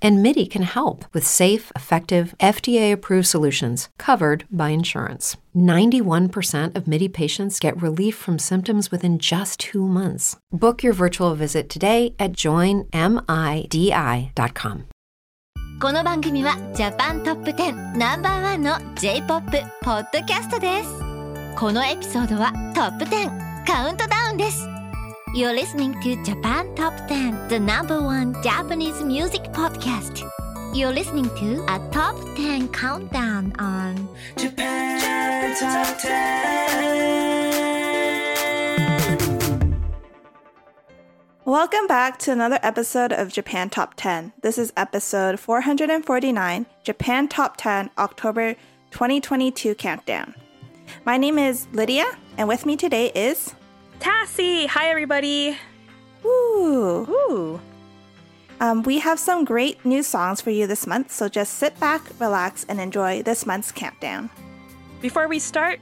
And MIDI can help with safe, effective, FDA approved solutions covered by insurance. 91% of MIDI patients get relief from symptoms within just two months. Book your virtual visit today at joinmidi.com. この番組はジャパントップ10ナンバーワンの J-POP ポッドキャストですこのエピソードはトップ10カウントダウンです You're listening to Japan Top 10 the number one Japanese music podcast You're listening to a top 10 countdown on Japan Top 10. Welcome back to another episode of Japan Top 10. This is episode 449, Japan Top 10 October 2022 Countdown. My name is Lydia, and with me today is. Tassie! Hi, everybody! Woo! Ooh. Um, we have some great new songs for you this month, so just sit back, relax, and enjoy this month's countdown. Before we start,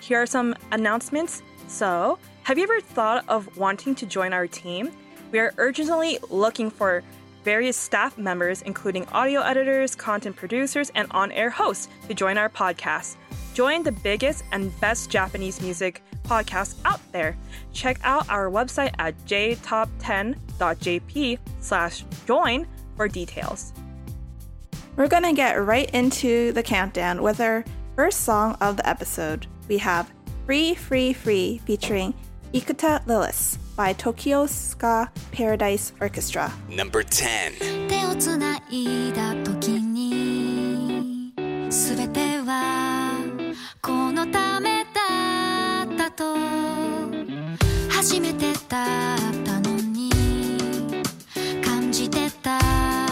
here are some announcements. So, have you ever thought of wanting to join our team? We are urgently looking for various staff members, including audio editors, content producers, and on air hosts, to join our podcast. Join the biggest and best Japanese music podcasts out there. Check out our website at jtop10.jp slash join for details. We're going to get right into the countdown with our first song of the episode. We have Free Free Free featuring Ikuta Lilas by Tokyo Ska Paradise Orchestra. Number 10. と初めてだったのに感じてた。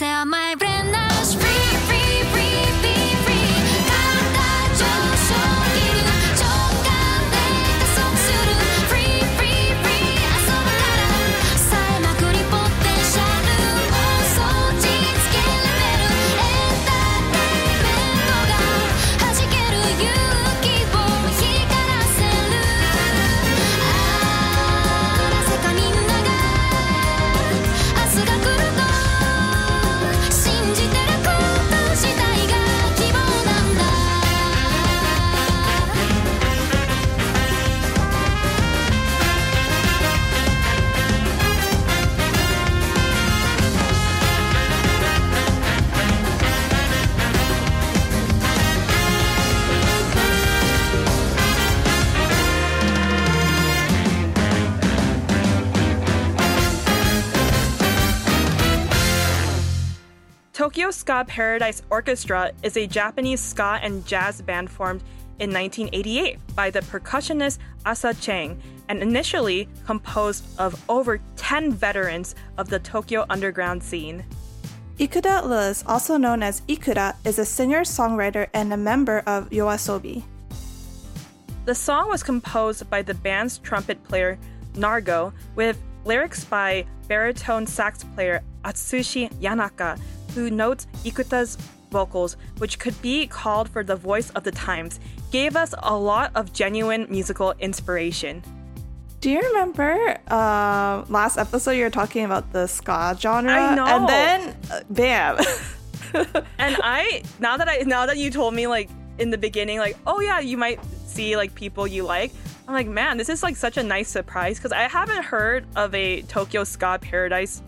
sail my Tokyo Ska Paradise Orchestra is a Japanese ska and jazz band formed in 1988 by the percussionist Asa Chang and initially composed of over 10 veterans of the Tokyo underground scene. Ikuta Lilas, also known as Ikura, is a singer, songwriter, and a member of Yoasobi. The song was composed by the band's trumpet player Nargo with lyrics by baritone sax player Atsushi Yanaka, who notes Ikuta's vocals, which could be called for the voice of the times, gave us a lot of genuine musical inspiration. Do you remember uh, last episode you were talking about the ska genre? I know. And then, uh, bam. And I now that I now that you told me like in the beginning like oh yeah you might see like people you like I'm like man this is like such a nice surprise because I haven't heard of a Tokyo Ska Paradise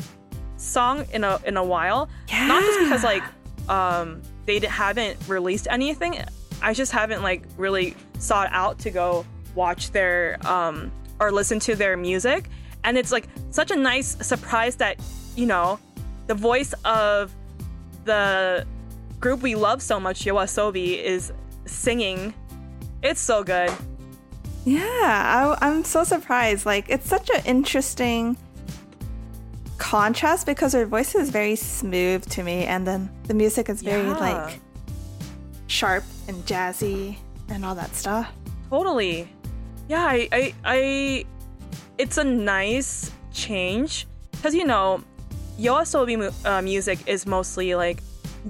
song in a in a while not just because like um they haven't released anything I just haven't like really sought out to go watch their um or listen to their music and it's like such a nice surprise that you know the voice of the group we love so much, Yoasobi, is singing. It's so good. yeah, I, I'm so surprised. Like, it's such an interesting contrast because her voice is very smooth to me, and then the music is very, Yeah. like, sharp and jazzy and all that stuff. Totally. Yeah, I, I, I it's a nice change because you know, Yoasobi mu- uh, music is mostly like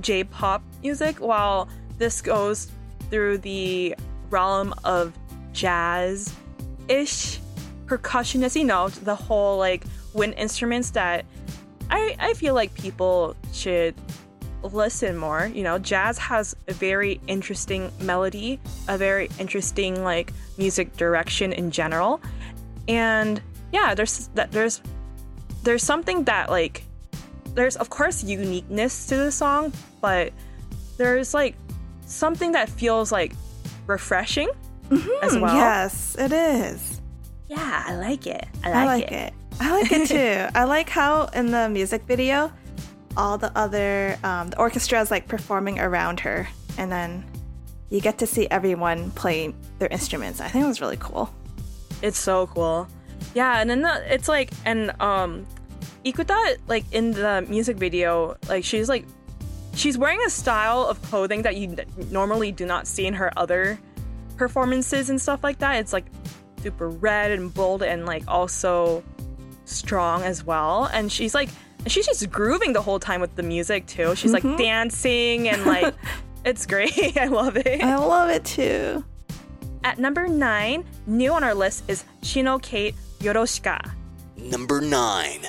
J-pop music, while this goes through the realm of jazz-ish percussionist. You know, the whole like wind instruments that I, I feel like people should listen more. You know, jazz has a very interesting melody, a very interesting like music direction in general. And yeah, there's that there's there's something that like there's of course uniqueness to the song, but there's like something that feels like refreshing mm-hmm. as well. Yes, it is. Yeah, I like it. I I like it. I like it too. I like how in the music video, all the other um, the orchestra is like performing around her, and then you get to see everyone play their instruments. I think it was really cool. It's so cool. Yeah, and then the, it's like and um Ikuta like in the music video, like she's like she's wearing a style of clothing that you normally do not see in her other performances and stuff like that. It's like super red and bold and like also strong as well. And she's like, she's just grooving the whole time with the music too. She's mm-hmm. like dancing and like, it's great. I love it. I love it too. At number nine, new on our list is Shino Kate Yorushika. Number nine.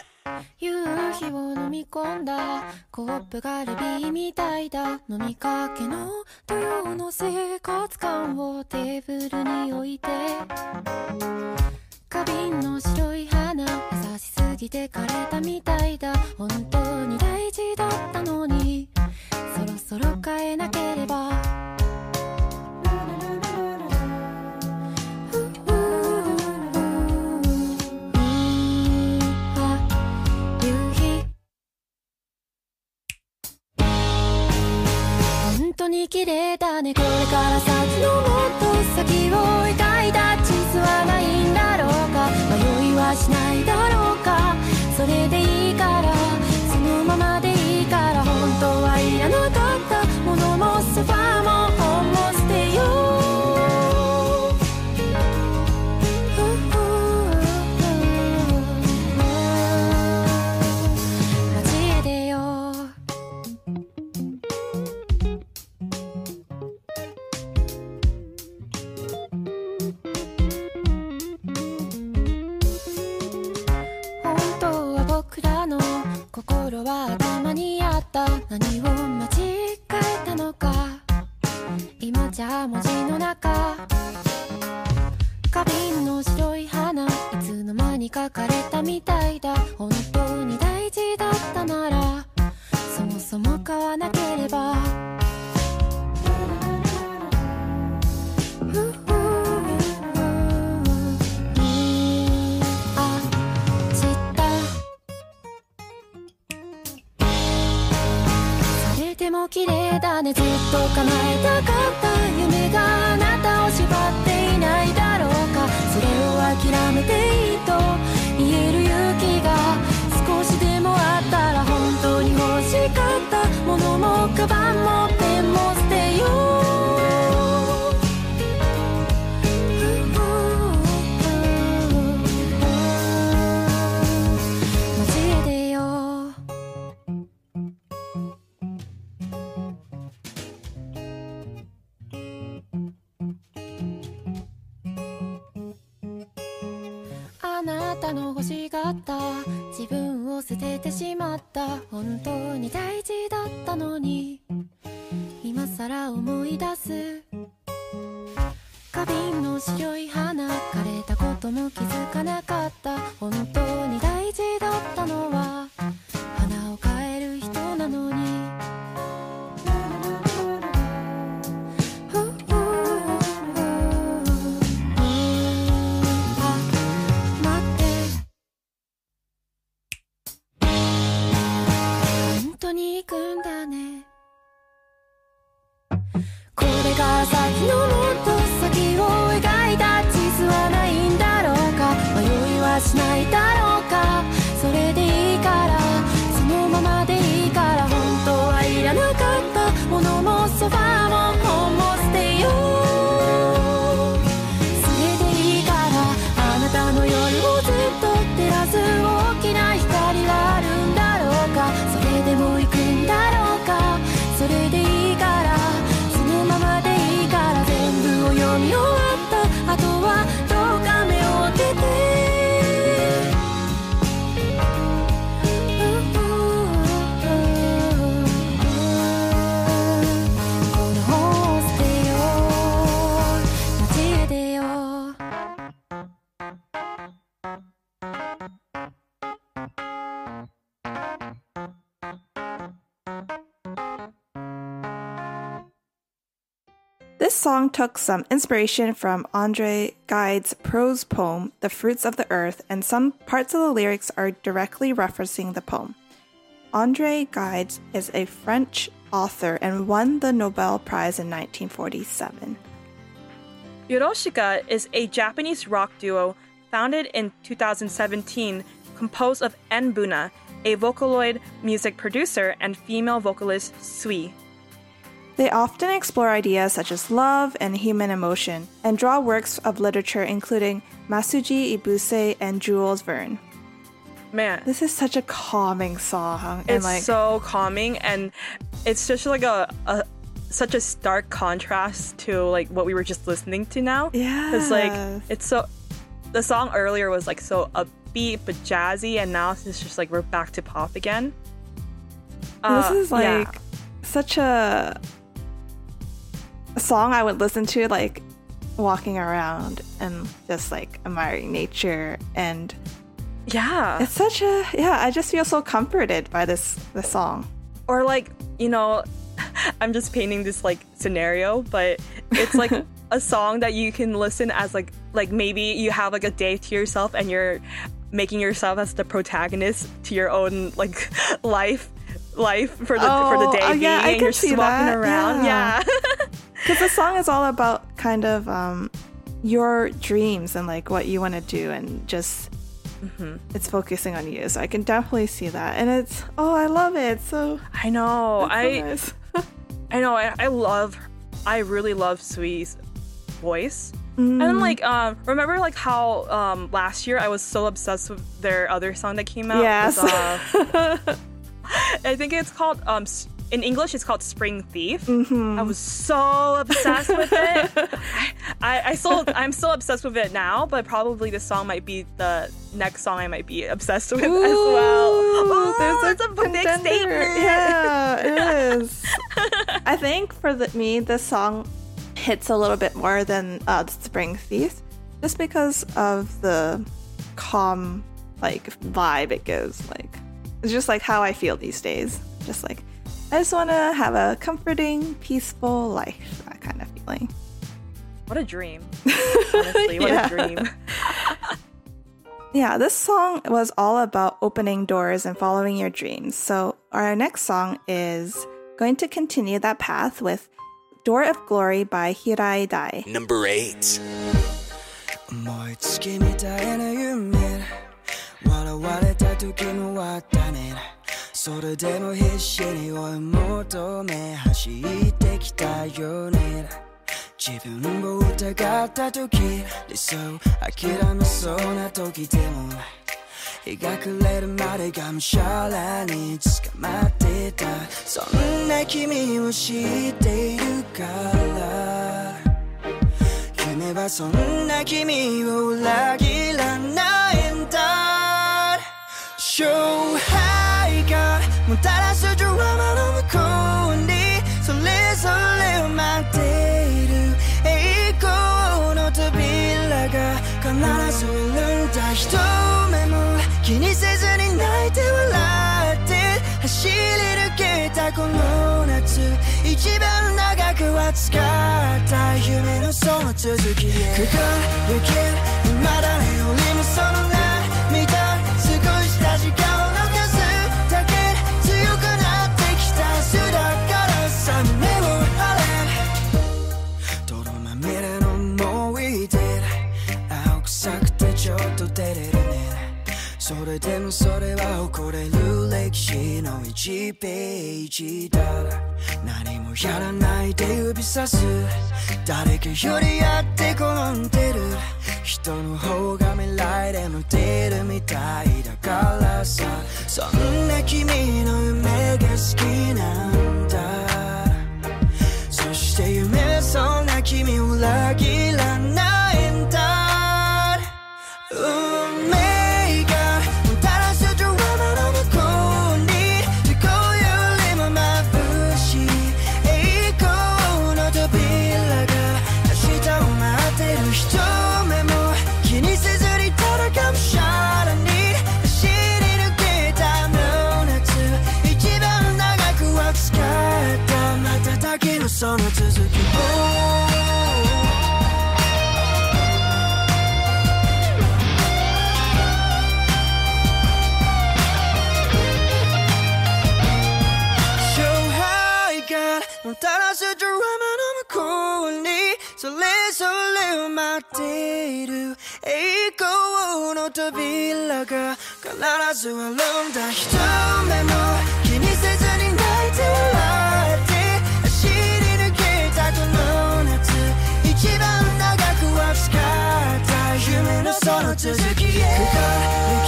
夕日を飲み込んだコップがルビーみたいだ飲みかけの土曜の生活感をテーブルに置いて花瓶の白い花しすぎて枯れたみたいだ。本当に大事だったのに。そろそろ変えなければ。本当に綺麗だねこれから先のもっと先を描い song took some inspiration from Andre Gide's prose poem, The Fruits of the Earth, and some parts of the lyrics are directly referencing the poem. Andre Gide is a French author and won the Nobel Prize in 1947. Yorushika is a Japanese rock duo founded in 2017, composed of n-buna, a Vocaloid music producer, and female vocalist Sui. They often explore ideas such as love and human emotion, and draw works of literature including Masuji Ibuse and Jules Verne. Man, This is such a calming song, and it's like so calming and it's just like a, a such a stark contrast to like what we were just listening to now. Yeah, it's like it's so the song earlier was like so upbeat but jazzy and now it's just like we're back to pop again. this Uh, is like yeah. such a song I would listen to like walking around and just like admiring nature and yeah. it's such a yeah I just feel so comforted by this this song. or like you know i'm just painting this like scenario but it's like a song that you can listen as like like maybe you have like a day to yourself and you're making yourself as the protagonist to your own like life life for the for the Oh, day oh, being yeah, I and can you're just walking that, around yeah. yeah, Because the song is all about kind of um, your dreams and like what you want to do, and just Mm-hmm. it's focusing on you. So I can definitely see that, and it's oh, I love it. So, i know so i nice. I know. I, I love. I really love Sui's voice. Mm. And like, um, remember like how um last year I was so obsessed with their other song that came out. Yes. Was, uh, I think it's called um in English it's called Spring Thief. Mm-hmm. I was so obsessed with it. I, I, I still I'm still obsessed with it now, but probably this song might be the next song I might be obsessed with as well. Ooh, there's it's a big statement. Yeah, it is. I think for the, me, this song hits a little bit more than uh, Spring Thief, just because of the calm like vibe it gives. Like it's just like how I feel these days. Just like I just want to have a comforting, peaceful life. That kind of feeling. What a dream. Honestly, what Yeah. a dream. Yeah, this song was all about opening doors and following your dreams. So, our next song is going to continue that path with Door of Glory by Hirai Dai. Number 8. それでも必死に追い求め走ってきたよね。自分を疑った時理想諦めそうな時でも日が暮れるまでがむしゃらに捕まってた。そんな君を知っているから。夢はそんな君を裏切らないんだ。長く熱かった夢のその続きへ輝けるまだねよりもその涙少した時間を残すだけ強くなってきた明日だからさ胸を張れ泥まみれの思い出青臭くてちょっと照れるね。それでもそれは誇れる。歴史の1ページだ。何もやらないで指さす。誰かよりやって転んでる。人の方が未来で向てるみたい。扉が必ずあるんだ一目も気にせずに泣いて笑って走り抜けたこの夏一番長く熱かった夢のその続きへ。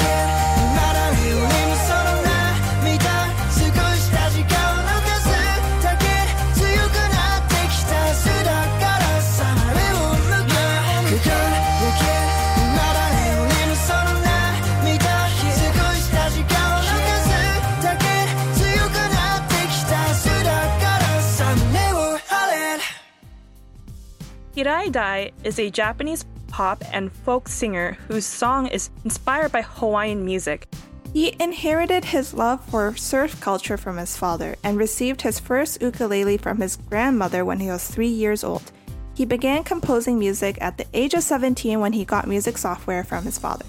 Hirai Dai is a Japanese pop and folk singer whose song is inspired by Hawaiian music. He inherited his love for surf culture from his father and received his first ukulele from his grandmother when he was three years old. He began composing music at the age of 17 when he got music software from his father.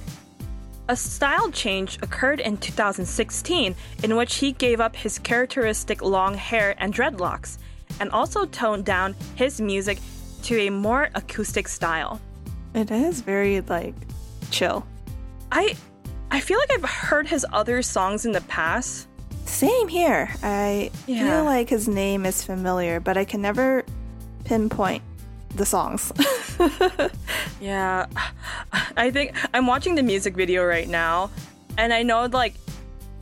A style change occurred in 2016 in which he gave up his characteristic long hair and dreadlocks and also toned down his music to a more acoustic style. It is very like chill. I I feel like I've heard his other songs in the past. Same here. I Yeah. feel like his name is familiar, but I can never pinpoint the songs. Yeah. I think I'm watching the music video right now and I know like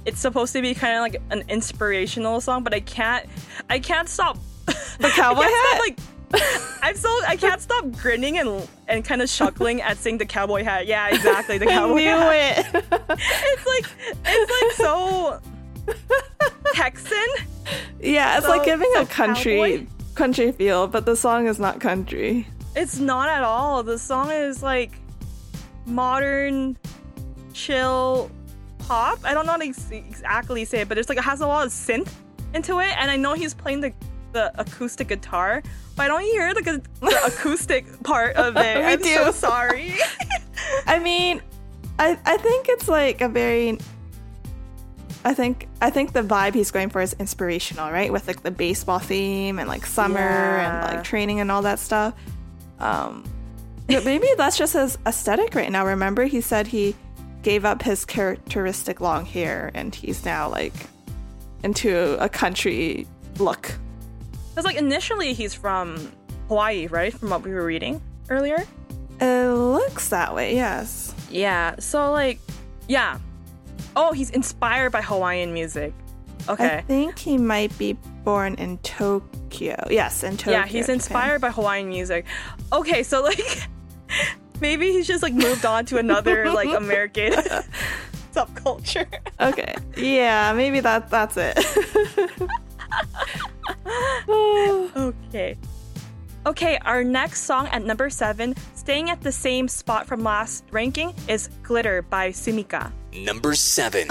it's supposed to be kind of like an inspirational song, but I can't I can't stop The cowboy hat? stop, like I'm so I can't stop grinning and and kind of chuckling at seeing the cowboy hat. Yeah, exactly, the I cowboy knew hat. it. It's like it's like so Texan. yeah, it's So- like giving so a country cowboy? country feel, but the song is not country. It's not at all. The song is like modern, chill pop. I don't know how to ex- exactly say it, but it's like it has a lot of synth into it, and I know he's playing the the acoustic guitar, I don't you hear the, the acoustic part of it. Me I'm so sorry. I mean, I I think it's like a very I think I think the vibe he's going for is inspirational, right? With like the baseball theme and like summer and like training and all that stuff. Um, but maybe that's just his aesthetic right now. Remember, he said he gave up his characteristic long hair and he's now like into a country look. Because like initially he's from Hawaii, right? From what we were reading earlier. It looks that way, yes. Yeah. So like, yeah. Oh, he's inspired by Hawaiian music. Okay. I think he might be born in Tokyo. Yes, in Tokyo. yeah, he's Japan. inspired by Hawaiian music. Okay, so like maybe he's just like moved on to another like American subculture. Okay. Yeah, maybe that that's it. Okay. Okay, our next song at number seven, staying at the same spot from last ranking, is Glitter by Sumika. Number 7.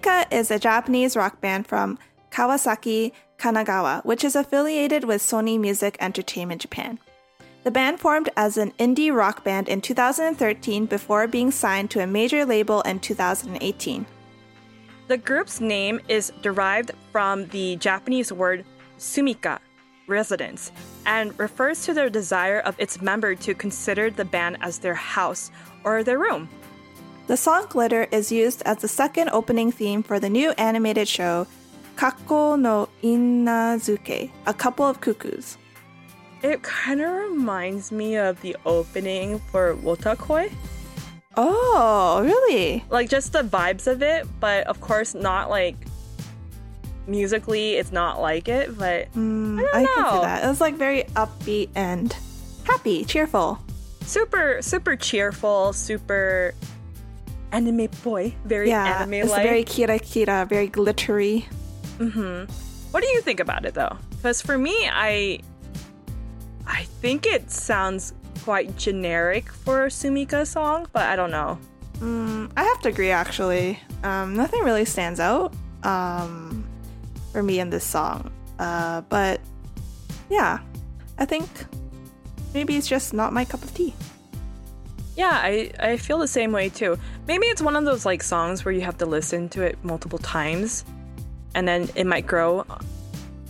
Sumika is a Japanese rock band from Kawasaki, Kanagawa, which is affiliated with Sony Music Entertainment Japan. The band formed as an indie rock band in 2013 before being signed to a major label in 2018. The group's name is derived from the Japanese word sumika, residence, and refers to their desire of its member to consider the band as their house or their room. The song Glitter is used as the second opening theme for the new animated show Kakko no Iinazuke, A Couple of Cuckoos. It kind of reminds me of the opening for Wotakoi. Oh, really? Like just the vibes of it, but of course not like musically it's not like it, but Mm, I don't I can see know. that. It was like very upbeat and happy, cheerful. super super cheerful, super anime boy, very yeah, anime it's like. very kira kira, very glittery. Mm-hmm. What do you think about it though? Because for me, I I think it sounds quite generic for a Sumika song, but I don't know. Mm, I have to agree, actually. Um, nothing really stands out um, for me in this song. Uh, but yeah, I think maybe it's just not my cup of tea. Yeah, I, I feel the same way too. Maybe it's one of those like songs where you have to listen to it multiple times and then it might grow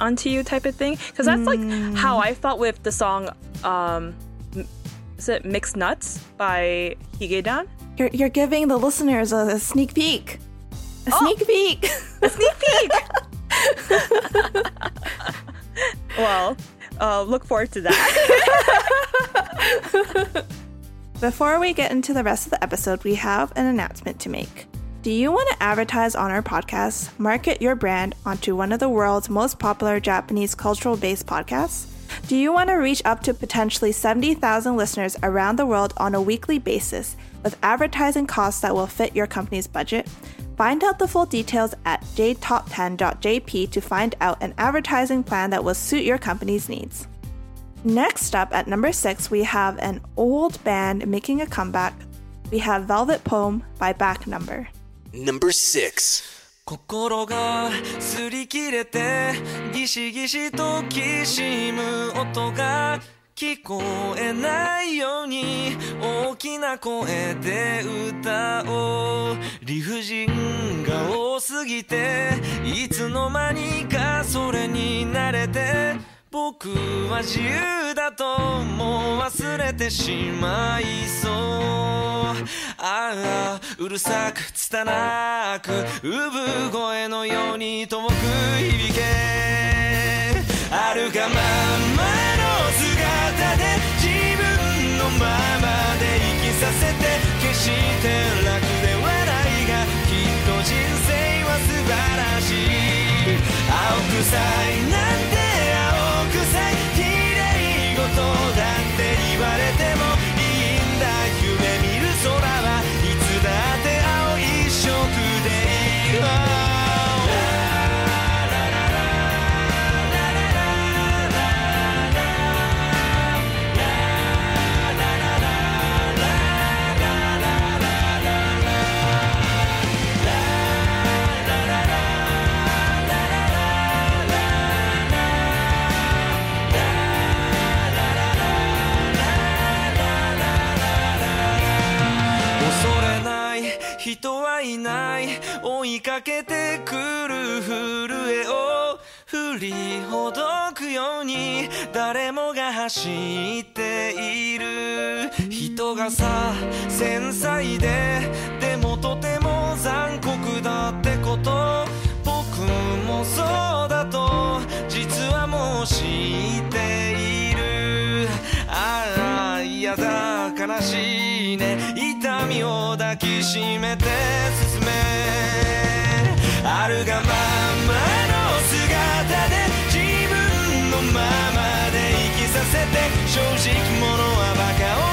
onto you type of thing. Because that's like how I felt with the song, um, is it Mixed Nuts by Higedan? You're, you're giving the listeners a, a sneak peek. A Oh. sneak peek. A sneak peek! well, uh, look forward to that. Before we get into the rest of the episode, we have an announcement to make. Do you want to advertise on our podcast, market your brand onto one of the world's most popular Japanese cultural based podcasts? Do you want to reach up to potentially 70,000 listeners around the world on a weekly basis with advertising costs that will fit your company's budget? Find out the full details at jtop10.jp to find out an advertising plan that will suit your company's needs. Next up at number six, we have an old band making a comeback. We have Velvet Poem by Back Number. Number 6. 心が擦り切れてギシギシときしむ音が聞こえないように大きな声で歌おう理不尽が多すぎていつの間にかそれに慣れて 僕は自由だともう忘れてしまいそうああうるさく拙く産声のように遠く響けあるがままの姿で自分のままで生きさせて決して楽ではないがきっと人生は素晴らしい青臭いなんて 麗事だ 人はいない。追いかけてくる震えを振りほどくように。誰もが走っている。人がさ繊細で。でもとても残酷だってこと。僕もそうだと。実はもう知っている。嫌だ悲しいね。痛みを抱きしめて進め。あるがままの姿で自分のままで生きさせて。正直者はバカを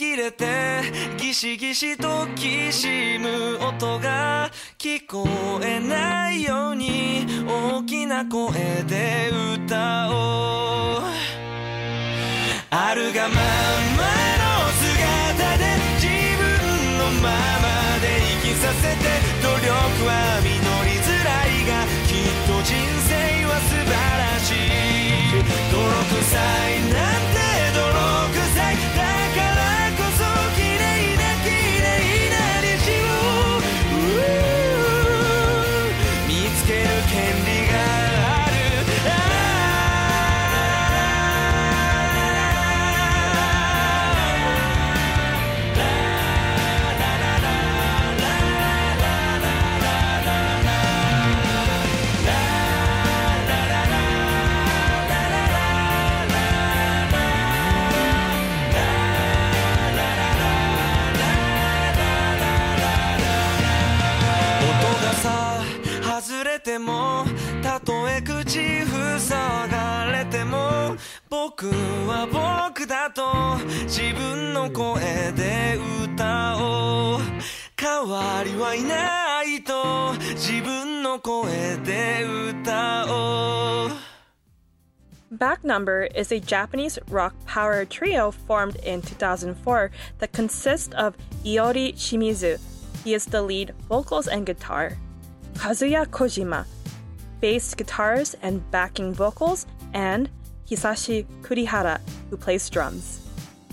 切れてギシギシときしむ音が聞こえないように大きな声で歌おうあるがままの姿で自分のままで生きさせて努力は実りづらいがきっと人生は素晴らしい泥臭いな口塞がれても僕は僕だと自分の声で歌おう代わりはいないと自分の声で歌おう Back Number is a Japanese rock power trio formed in 2004 that consists of Iori Shimizu. He is the lead vocals and guitar. Kazuya Kojima, bass guitars and backing vocals, and Hisashi Kurihara, who plays drums.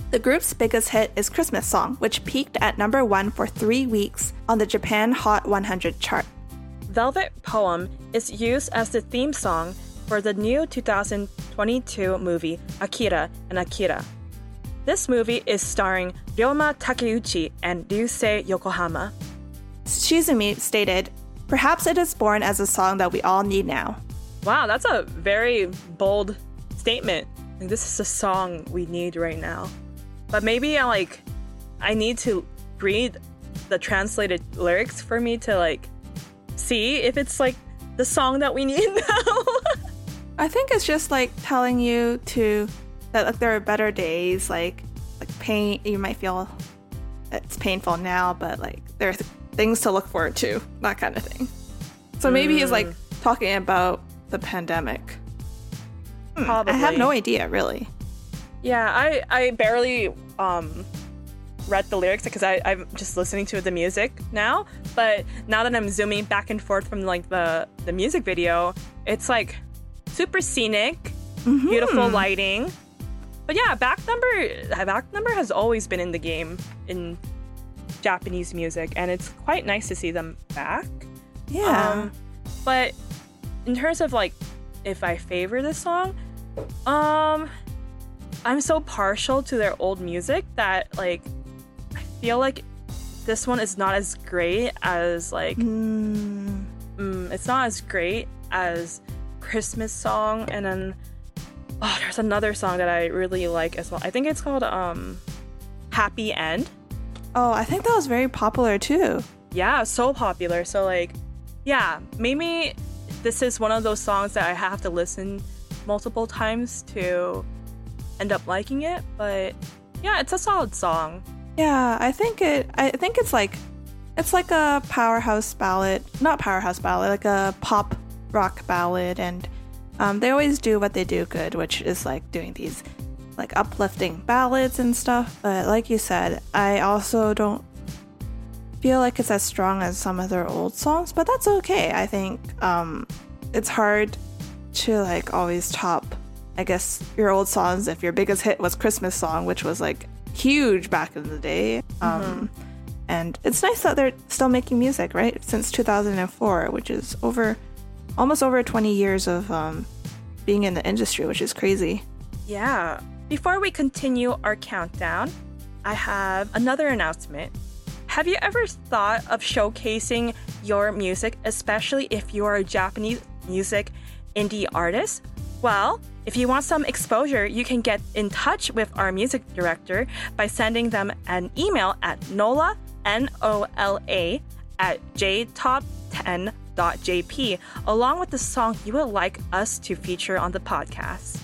The group's biggest hit is Christmas Song, which peaked at number one for three weeks on the Japan Hot 100 chart. Velvet Poem is used as the theme song for the new 2022 movie Akira and Akira. This movie is starring Ryoma Takeuchi and Ryusei Yokohama. Shizumi stated, Perhaps it is born as a song that we all need now. Wow, that's a very bold statement. Like, this is a song we need right now. But maybe I like I need to read the translated lyrics for me to like see if it's like the song that we need now. I think it's just like telling you to that like there are better days, like like pain. You might feel it's painful now, but like there are th- things to look forward to, that kind of thing. So maybe he's like talking about the pandemic. Hmm, Probably. I have no idea, really. Yeah, I I barely um read the lyrics because I I'm just listening to the music now. But now that I'm zooming back and forth from like the the music video, it's like super scenic, beautiful lighting. But yeah, back number back number has always been in the game in Japanese music, and it's quite nice to see them back. Yeah. Um, but in terms of like if I favor this song, um I'm so partial to their old music that like I feel like this one is not as great as like Mm, mm, it's not as great as Christmas song and then oh there's another song that I really like as well. I think it's called um Happy End. Oh, I think that was very popular too. yeah, so popular. So like, yeah, maybe this is one of those songs that I have to listen multiple times to end up liking it. But yeah, it's a solid song. Yeah, I think it. I think it's like, it's like a powerhouse ballad, not powerhouse ballad, like a pop rock ballad, and um, they always do what they do good, which is like doing these like uplifting ballads and stuff. But like you said, I also don't feel like it's as strong as some of their old songs, but that's okay. I think um, it's hard to like always top, I guess, your old songs if your biggest hit was Christmas song, which was like huge back in the day. Um, and it's nice that they're still making music, right? Since 2004, which is over almost over 20 years of um, being in the industry, which is crazy. Yeah. Before we continue our countdown, I have another announcement. Have you ever thought of showcasing your music, especially if you are a Japanese music indie artist? Well, if you want some exposure, you can get in touch with our music director by sending them an email at nola, N O L A, at jtop10.jp, along with the song you would like us to feature on the podcast.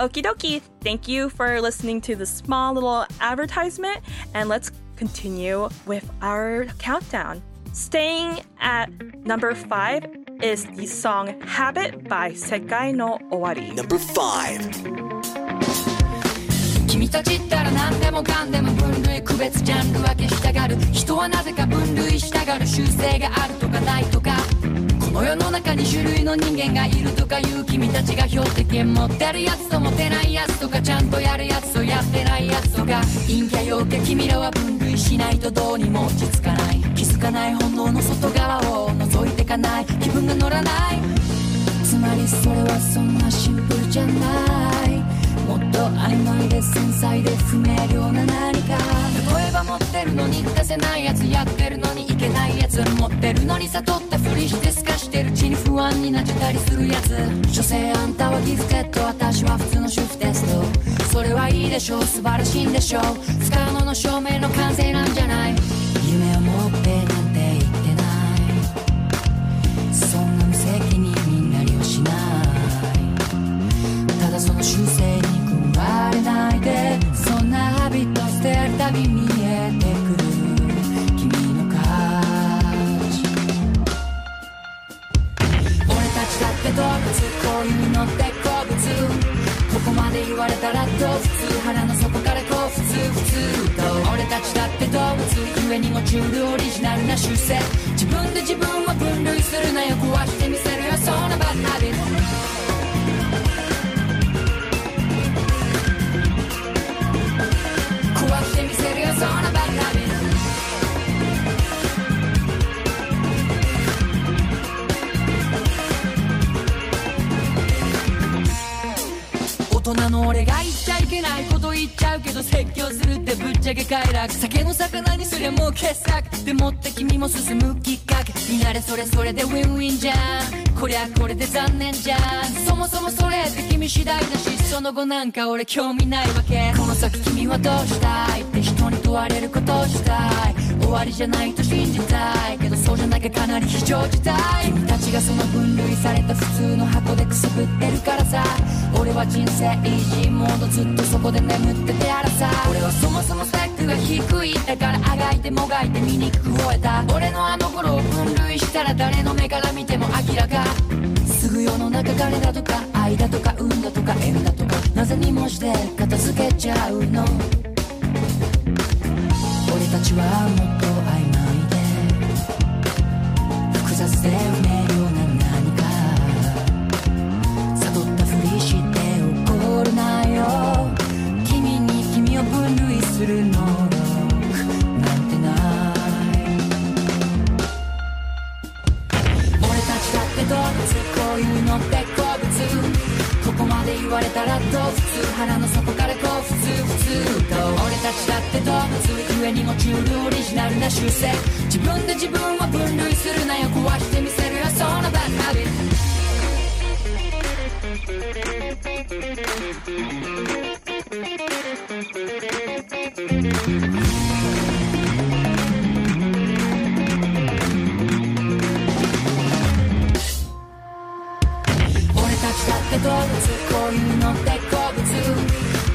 Okie dokie. Thank you for listening to the small little advertisement, and let's continue with our countdown. Staying at number five is the song Habit by Sekai no Owari. Number 5. 君たちったら何でもかんでも分類区別ジャンル分けしたがる人はなぜか分類したがる習性があるとかないとか この世の中に種類の人間がいるとかいう君たちが標的持ってるやつと持てないやつとかちゃんとやるやつとやってないやつとか陰キャ陽キャ君らは分類しないとどうにも落ち着かない。気づかない本能の外側を覗いてかない気分が乗らない。つまりそれはそんなシンプルじゃない。もっと曖昧で繊細で不明瞭な何か。持ってるのに出せないやつやってるのにいけないやつ持ってるのに悟ったふりして透かしてるうちに不安になってたりするやつ所詮あんたはギフテッド私は普通の主婦テストそれはいいでしょう素晴らしいんでしょう使うのの証明の完成なんじゃない夢を持ってなんて言ってないそんな無責任になりはしないただその修正に組われないでそんなハビット捨てるたびに。好意に乗って好物ここまで言われたらどう普通。腹の底からこう普通。普通と俺たちだって動物。故にもチューオリジナルな修正自分で自分を分類するなよ。壊してみせるよ。そんなバッハビッ壊してみせるよ。そんなバッハビ人の俺が言っちゃいけないこと言っちゃうけど説教するってぶっちゃけ快楽酒の魚にすりゃもう傑作でもって君も進むきっかけ見慣れそれそれでウィンウィンじゃんこりゃこれで残念じゃんそもそもそれって君次第だしその後なんか俺興味ないわけこの先君はどうしたいって人に問われることをしたい終わりじゃないと信じたいけどそうじゃなきゃかなり非常事態君たちがその分類された普通の箱でくすぶってるからさ俺は人生イージーモードずっとそこで眠っててやらさ。俺はそもそもスペックが低いだからあがいてもがいて醜く吠えた。俺のあの頃を分類したら誰の目から見ても明らか。すぐ世の中彼だとか愛だとか運だとか縁だとか。なぜにもして片付けちゃうの。俺たちはもっと曖昧で複雑で不明瞭怒るなよ。君に君を分類する能力なんてない。俺たちだって動物こういうのって好物。ここまで言われたらどう普通。腹の底からこう普通普通と俺たちだって動物故にもチュールオリジナルな習性。自分で自分を分類するなよ。壊してみせるよ。そんなバッハビって動物こういうのって好物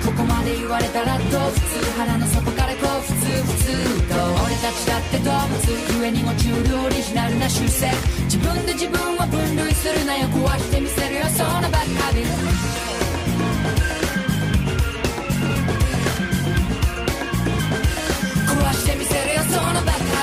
ここまで言われたらどう普通腹の底からこう普通普通と俺たちだって動物。故にもチュールオリジナルな習性自分で自分を分類するなよ。壊してみせるよ。そんなバッハビ。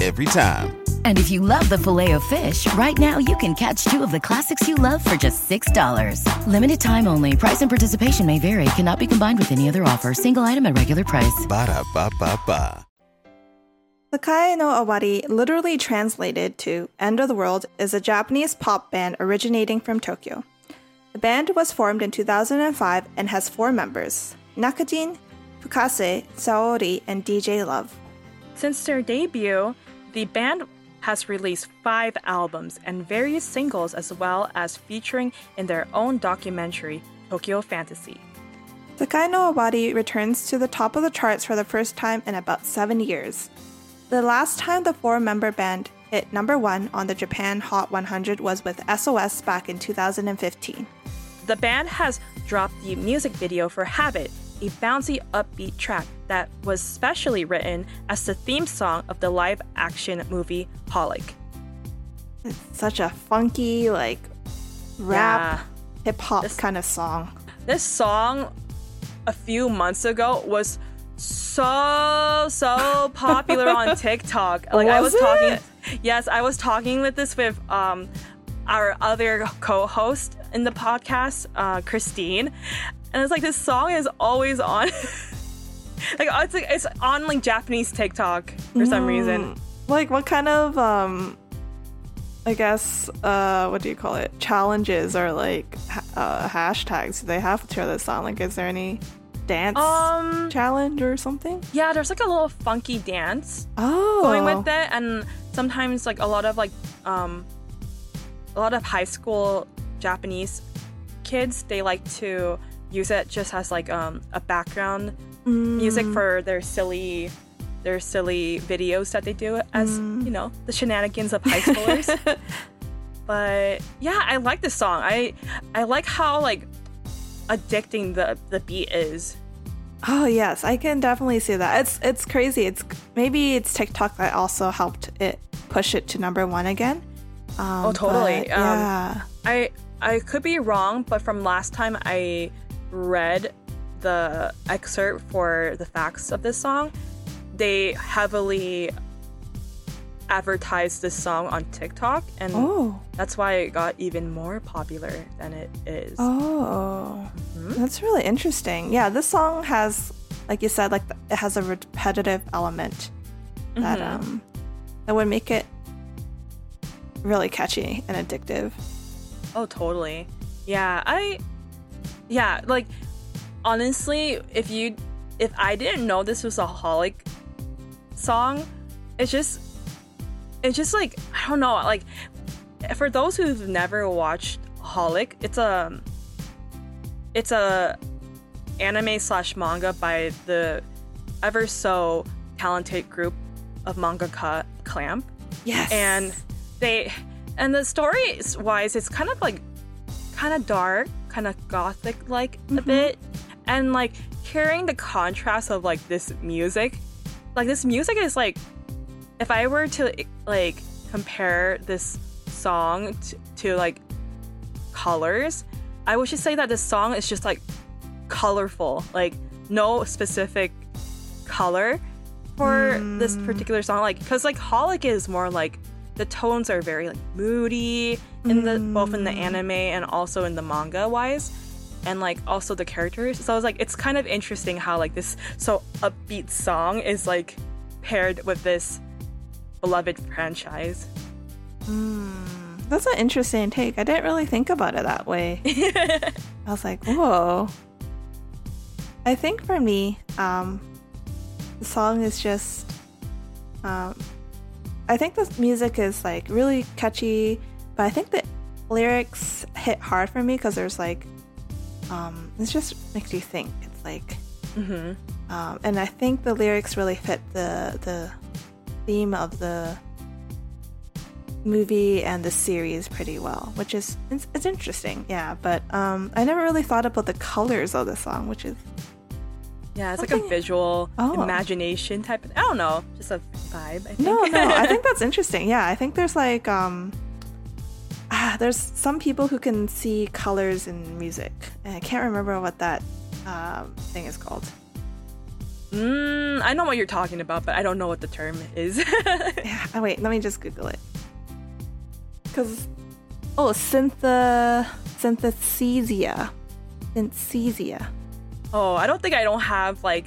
Every time. And if you love the filet of fish, right now you can catch two of the classics you love for just $6. Limited time only. Price and participation may vary. Cannot be combined with any other offer. Single item at regular price. Ba-da-ba-ba-ba. Sekai no Owari, literally translated to End of the World, is a Japanese pop band originating from Tokyo. The band was formed in 2005 and has four members Nakajin, Fukase, Saori, and DJ Love. Since their debut, the band has released five albums and various singles as well as featuring in their own documentary, Tokyo Fantasy. Sekai no Owari returns to the top of the charts for the first time in about seven years. The last time the four member band hit number one on the Japan Hot 100 was with SOS back in 2015. The band has dropped the music video for Habit, a bouncy upbeat track that was specially written as the theme song of the live action movie Holic. It's such a funky, like, rap, Yeah. hip hop kind of song. This song a few months ago was so so popular on TikTok. Like I was Was talking? Yes, I was talking with this with um our other co-host in the podcast, uh, Christine. And it's like this song is always on like it's like it's on like Japanese TikTok for some reason. Like, what kind of, um, I guess, uh, what do you call it? Challenges or like ha- uh, hashtags do they have to this song? Like, is there any dance Um challenge or something? yeah, there's like a little funky dance Oh, going with it and sometimes like a lot of like um a lot of high school japanese kids they like to use it just as like um, a background music for their silly their silly videos that they do as you know the shenanigans of high schoolers. but yeah, I like this song. I I like how like addicting the the beat is. Oh yes, I can definitely see that. It's it's crazy. It's maybe it's TikTok that also helped it push it to number one again. Um, Oh, totally. but, Um, yeah. I I could be wrong, but from last time I read the excerpt for the facts of this song, they heavily advertised this song on TikTok, and Oh. that's why it got even more popular than it is. Oh, Mm-hmm. that's really interesting. Yeah, this song has, like you said, like it has a repetitive element that Mhm. um that would make it really catchy and addictive. Oh, totally. Yeah, I yeah, like honestly, if you if I didn't know this was a Holic song, it's just it's just like I don't know, like for those who've never watched Holic, it's a it's a anime slash manga by the ever so talented group of mangaka Clamp. Yes, and they and the story wise it's kind of like kind of dark kind of gothic like a mm-hmm. bit and like hearing the contrast of like this music like this music is like if i were to like compare this song to, to like colors i would just say that this song is just like colorful. Like no specific color for this mm. particular song. Like because like holic is more like the tones are very like moody in the both in the mm. anime and also in the manga wise and like also the characters so I was like it's kind of interesting how like this so upbeat song is like paired with this beloved franchise that's an interesting take. I didn't really think about it that way. I was like, whoa. I think for me, um, the song is just, um, I think the music is like really catchy, but I think the lyrics hit hard for me because there's like, um, it just makes you think. It's like, um, and I think the lyrics really fit the the theme of the movie and the series pretty well, which is it's, it's interesting. Yeah, but um, I never really thought about the colors of the song, which is yeah it's like a visual Oh. imagination type of, i don't know just a vibe i think no, no. I think that's interesting. Yeah, I think there's like um, ah, there's some people who can see colors in music, and I can't remember what that um, thing is called. mm, i know what you're talking about but i don't know what the term is Yeah. Oh wait, let me just Google it. Cause oh, synthe synthesia, synthesia. Oh, I don't think I don't have like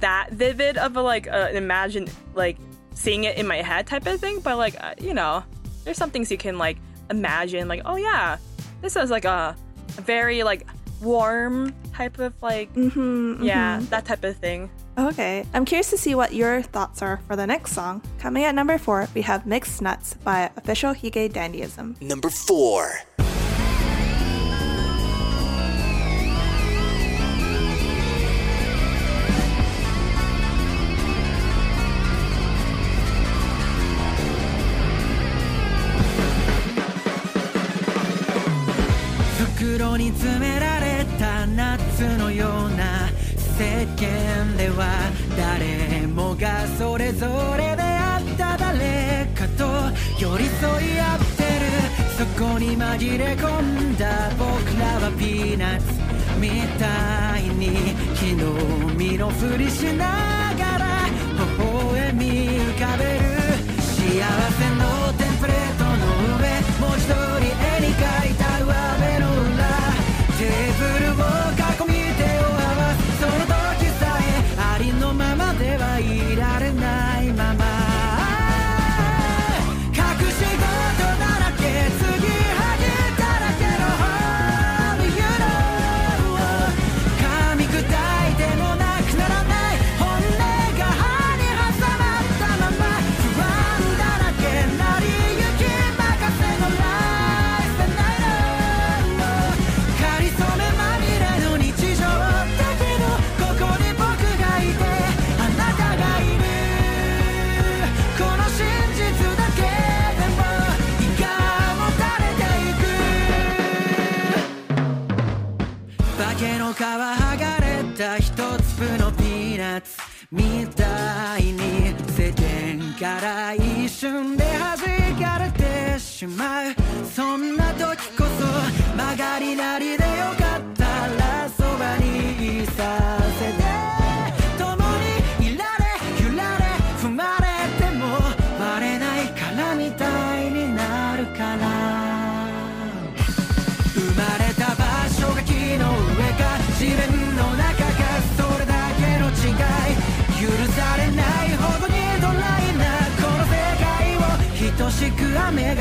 that vivid of a like uh, imagine like seeing it in my head type of thing, but like uh, you know, there's some things you can like imagine like oh yeah, this is like a, a very like warm type of like Mm-hmm, yeah that type of thing. Okay, I'm curious to see what your thoughts are for the next song. Coming at number four, we have Mixed Nuts by Official Hige Dandyism. Number four. に詰められた夏のような世間では誰もがそれぞれであった誰かと寄り添い合ってるそこに紛れ込んだ僕らはピーナッツみたいに昨日身のふりしながら微笑み浮かべ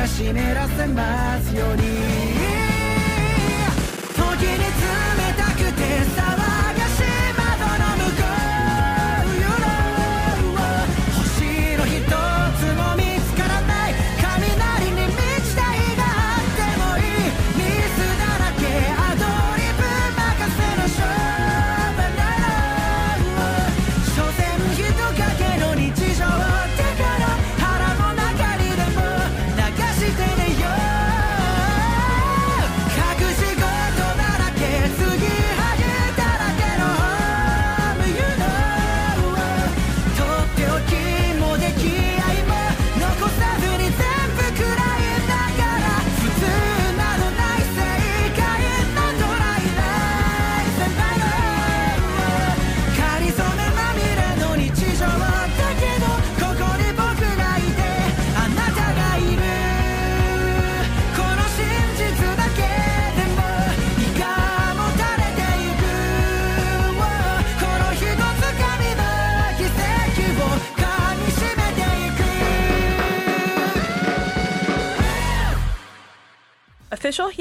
が湿らせますように。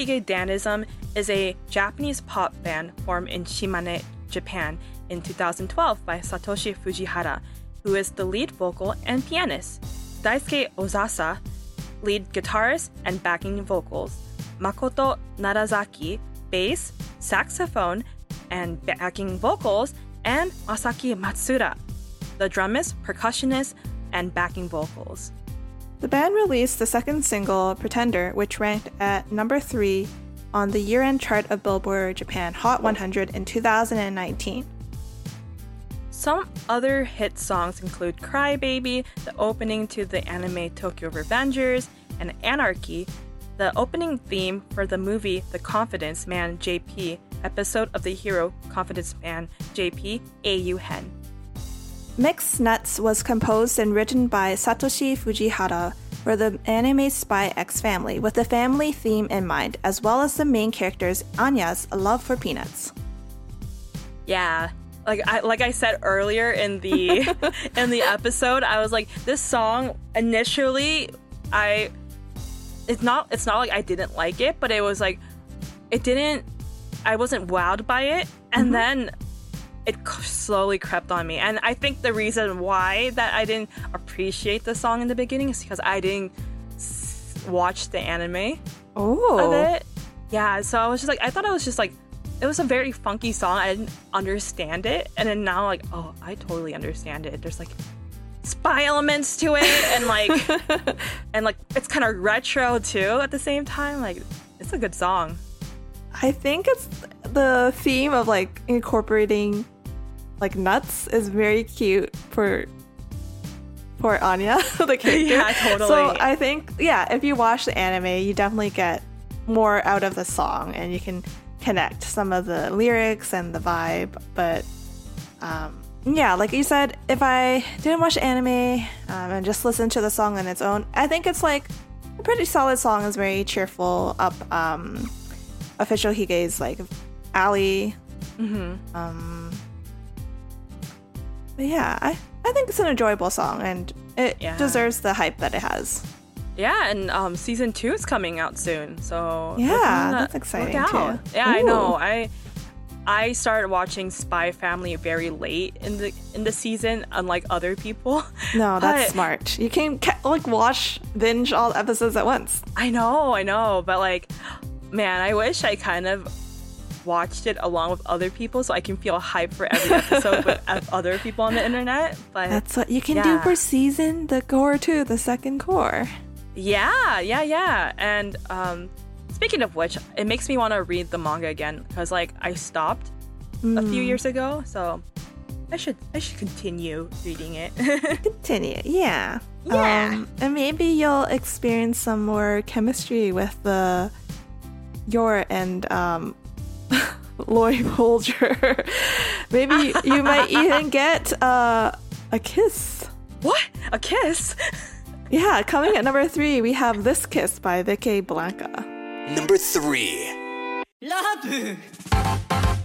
Official Hige Dandism is a Japanese pop band formed in Shimane, Japan in 2012 by Satoshi Fujihara, who is the lead vocal and pianist, Daisuke Ozasa, lead guitarist and backing vocals, Makoto Narazaki, bass, saxophone, and backing vocals, and Masaki Matsuda, the drummist, percussionist, and backing vocals. The band released the second single, Pretender, which ranked at number 3 on the year end chart of Billboard Japan Hot 100 in 2019. Some other hit songs include Cry Baby, the opening to the anime Tokyo Revengers, and Anarchy, the opening theme for the movie The Confidence Man JP, episode of the hero Confidence Man JP, AU Hen. Mixed Nuts was composed and written by Satoshi Fujihara for the anime Spy X family with the family theme in mind, as well as the main character's Anya's love for peanuts. Yeah. Like I like I said earlier in the in the episode, I was like, this song initially I it's not it's not like I didn't like it, but it was like it didn't I wasn't wowed by it and mm-hmm. then it slowly crept on me. And I think the reason why that I didn't appreciate the song in the beginning is because I didn't s- watch the anime Oh. of it. Yeah, so I was just like, I thought it was just like, it was a very funky song. I didn't understand it, and then now like, oh, I totally understand it. There's like spy elements to it, and like, and like it's kind of retro too at the same time. Like, it's a good song. I think it's the theme of like incorporating like nuts is very cute for for Anya, the character. Yeah, totally. So I think yeah, if you watch the anime, you definitely get more out of the song and you can connect some of the lyrics and the vibe. But um, yeah, like you said, if I didn't watch anime um, and just listen to the song on its own, I think it's like a pretty solid song. It's very cheerful, up. Um, official Hige's like alley. Um, but yeah, I, I think it's an enjoyable song and it Yeah. deserves the hype that it has. Yeah, and um, season two is coming out soon, so Yeah, that's exciting, too. Yeah, I know. I I started watching Spy Family very late in the in the season, unlike other people. No, that's But- smart. You can like watch binge all episodes at once. I know, I know, but like, man, I wish I kind of watched it along with other people so I can feel hype for every episode with other people on the internet. But that's what you can yeah. do for season the cour two, the second cour. Yeah, yeah, yeah. And um, speaking of which, it makes me want to read the manga again because like I stopped mm. a few mm. years ago, so I should I should continue reading it. continue, yeah. Yeah. Um, and maybe you'll experience some more chemistry with the Yor and um, Lori Bolger. Maybe you might even get uh, a kiss. What? A kiss? yeah, coming at number three, we have This Kiss by Vickeblanka. Number three. Love.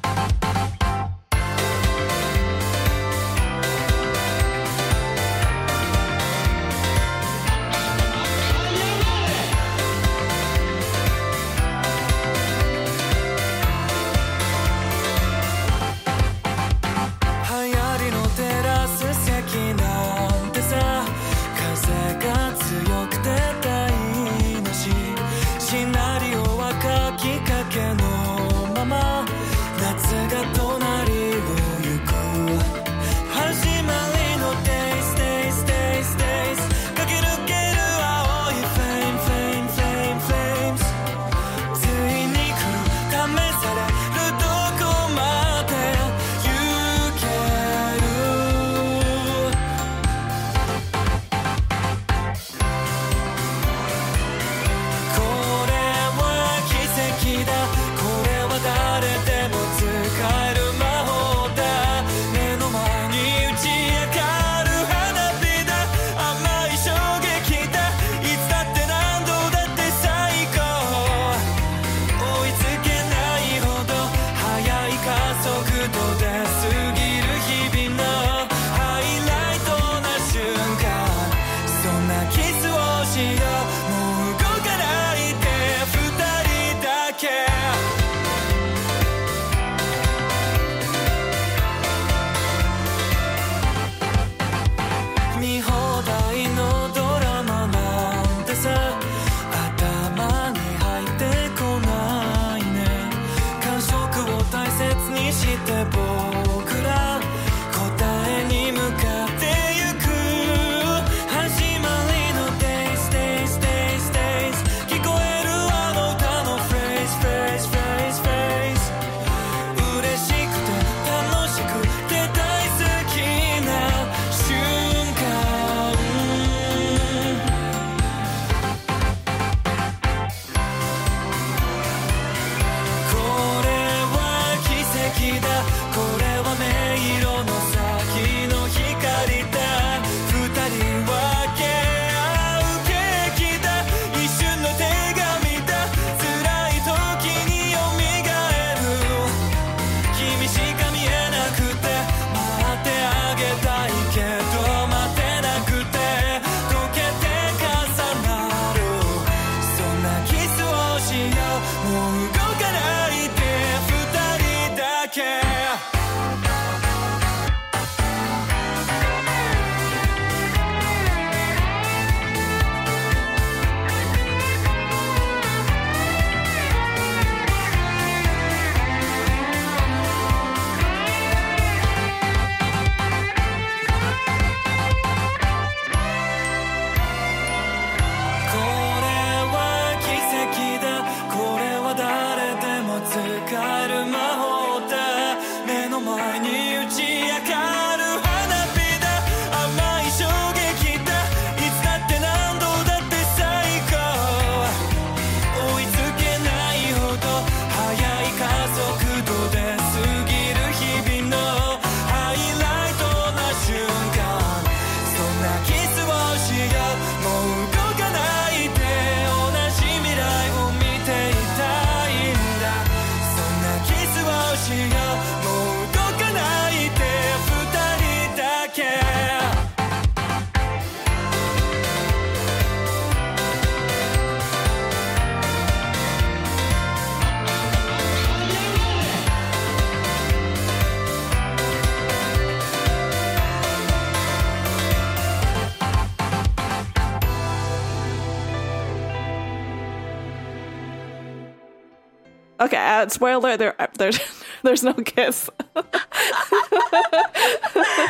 Okay, uh, spoiler there, uh, there there's no kiss.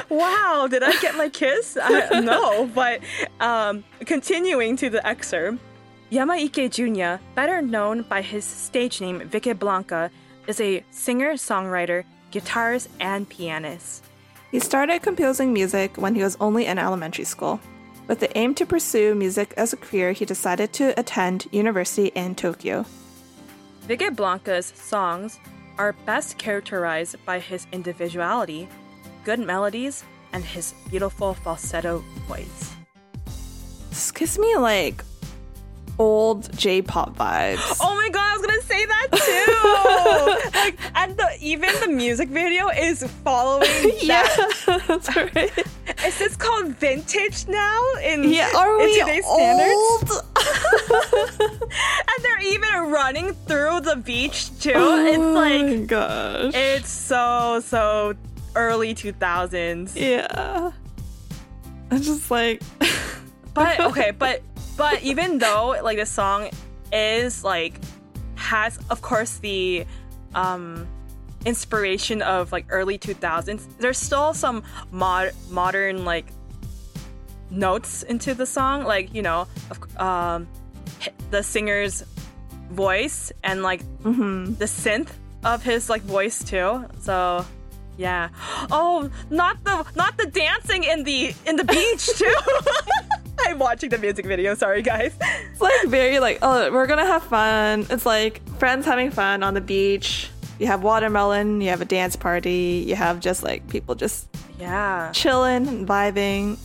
wow, did I get my kiss? I, no, but um, continuing to the excerpt. Yamaike Junya, better known by his stage name Vickeblanka, is a singer, songwriter, guitarist, and pianist. He started composing music when he was only in elementary school. With the aim to pursue music as a career, he decided to attend university in Tokyo. Vickeblanka's songs are best characterized by his individuality, good melodies, and his beautiful falsetto voice. This gives me like old J-pop vibes. Oh my god, I was gonna say that too. like, and the, even the music video is following yeah, that. that's right. Is this called vintage now in, Yeah, are in we today's standards? old? And they're even running through the beach too. oh it's my like gosh. it's so so early 2000s. yeah. I'm just like, But okay, but but even though like the song is like has of course the um inspiration of like early 2000s, there's still some mod modern like notes into the song, like you know, of, um, the singer's voice and like the synth of his like voice too. So yeah. Oh, not the not the dancing in the in the beach too. I'm watching the music video. Sorry, guys. it's like very like, oh, we're gonna have fun. It's like friends having fun on the beach. You have watermelon, you have a dance party, you have just like people just Yeah, chilling and vibing.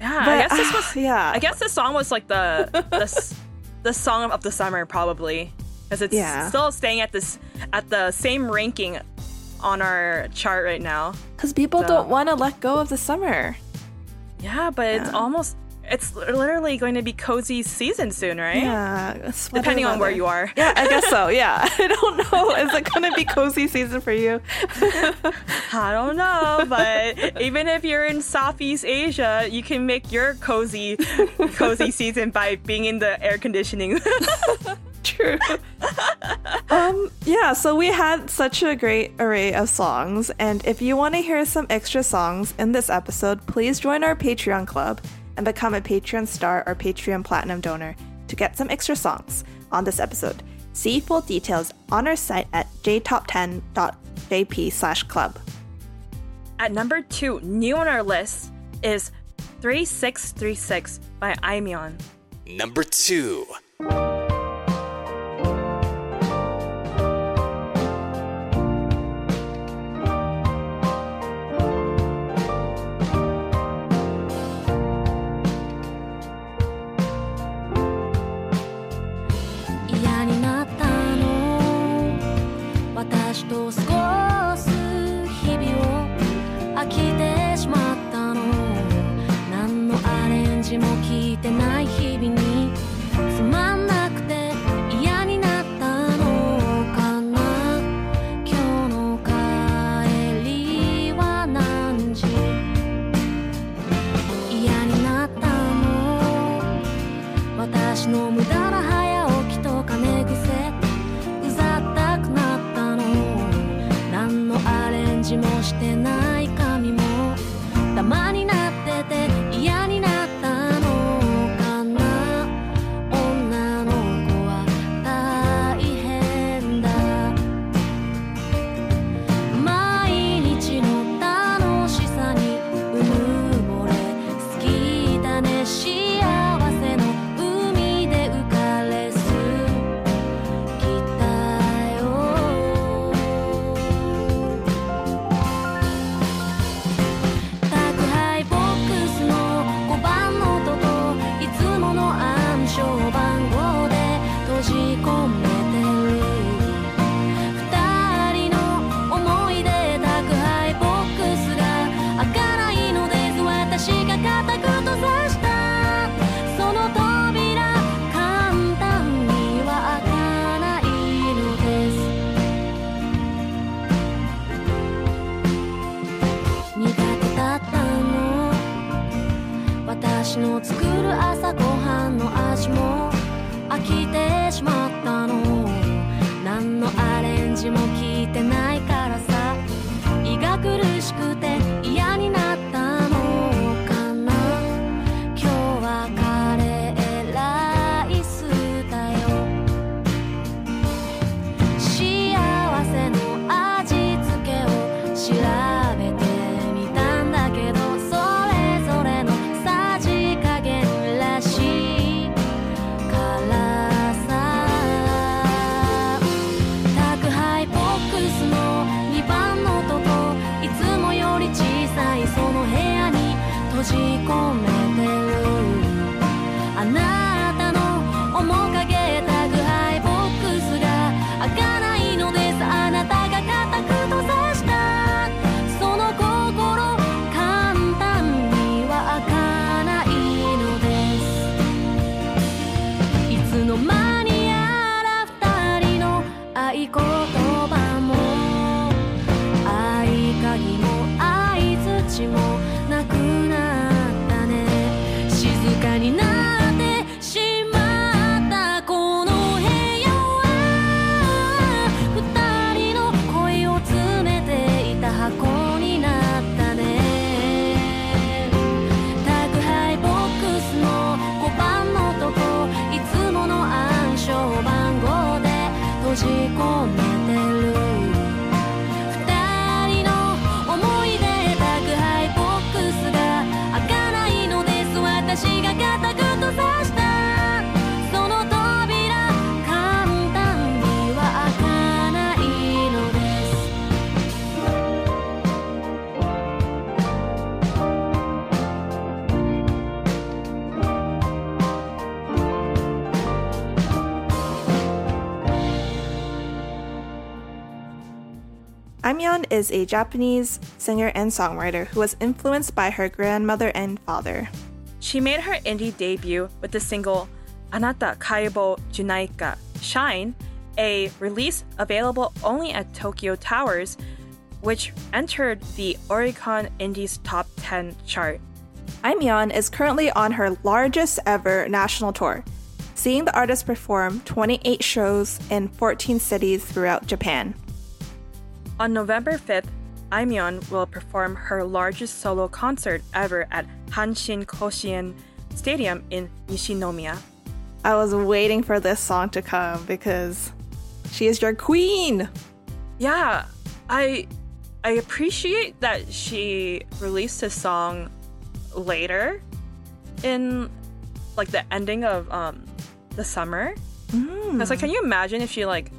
yeah. But, I guess this ah, was. yeah. I guess this song was like the the the song of the summer probably because it's Yeah. still staying at this at the same ranking on our chart right now. Because people So- don't want to let go of the summer. Yeah, but it's almost it's literally going to be cozy season soon, right? Yeah, Depending on where you are. Yeah, I guess so. Yeah, I don't know. Is it gonna be cozy season for you? I don't know, but even if you're in Southeast Asia, you can make your cozy cozy season by being in the air conditioning. True. um, yeah, so we had such a great array of songs, and if you want to hear some extra songs in this episode, please join our Patreon club and become a Patreon star or Patreon platinum donor to get some extra songs on this episode. See full details on our site at jtop10.jp slash club. At number two, new on our list is 3636 by Aimyon. Number two. と過ごす日々を飽きてしまったの。何のアレンジも聞いてない日 Aimyon is a Japanese singer and songwriter who was influenced by her grandmother and father. She made her indie debut with the single Anata Kaibo Junaika Shine, a release available only at Tokyo Towers, which entered the Oricon Indies Top 10 chart. Aimyon is currently on her largest ever national tour, seeing the artist perform 28 shows in 14 cities throughout Japan. On November 5th, Aimyon will perform her largest solo concert ever at Hanshin Koshien Stadium in Nishinomiya. I was waiting for this song to come because she is your queen. Yeah, I I appreciate that she released a song later in like the ending of um the summer. Because like, can you imagine if she like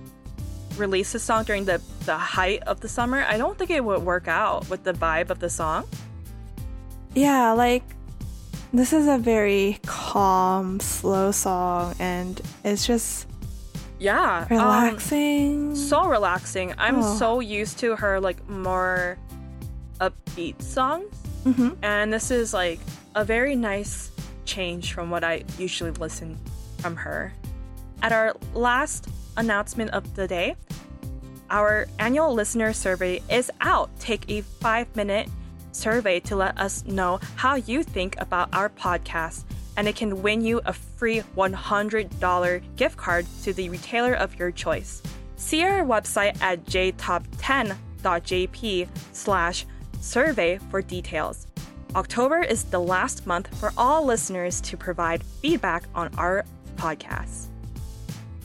released a song during the the height of the summer? I don't think it would work out with the vibe of the song. Yeah, like this is a very calm, slow song, and it's just Yeah, um, relaxing. so relaxing. I'm Oh. so used to her like more upbeat songs, Mhm. and this is like a very nice change from what I usually listen from her. At our last announcement of the day, our annual listener survey is out. Take a five minute survey to let us know how you think about our podcast, and it can win you a free $100 gift card to the retailer of your choice. See our website at jtop10.jp slash survey for details. October is the last month for all listeners to provide feedback on our podcast.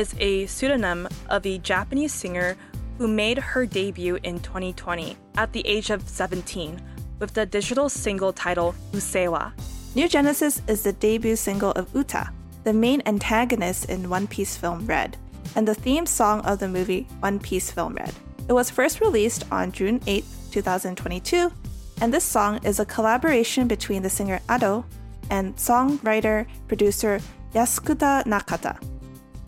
is a pseudonym of a Japanese singer who made her debut in 2020 at the age of 17 with the digital single title Usseewa. New Genesis is the debut single of Uta, the main antagonist in One Piece film Red, and the theme song of the movie One Piece film Red. It was first released on June 8, 2022, and this song is a collaboration between the singer Ado and songwriter producer Yasutaka Nakata.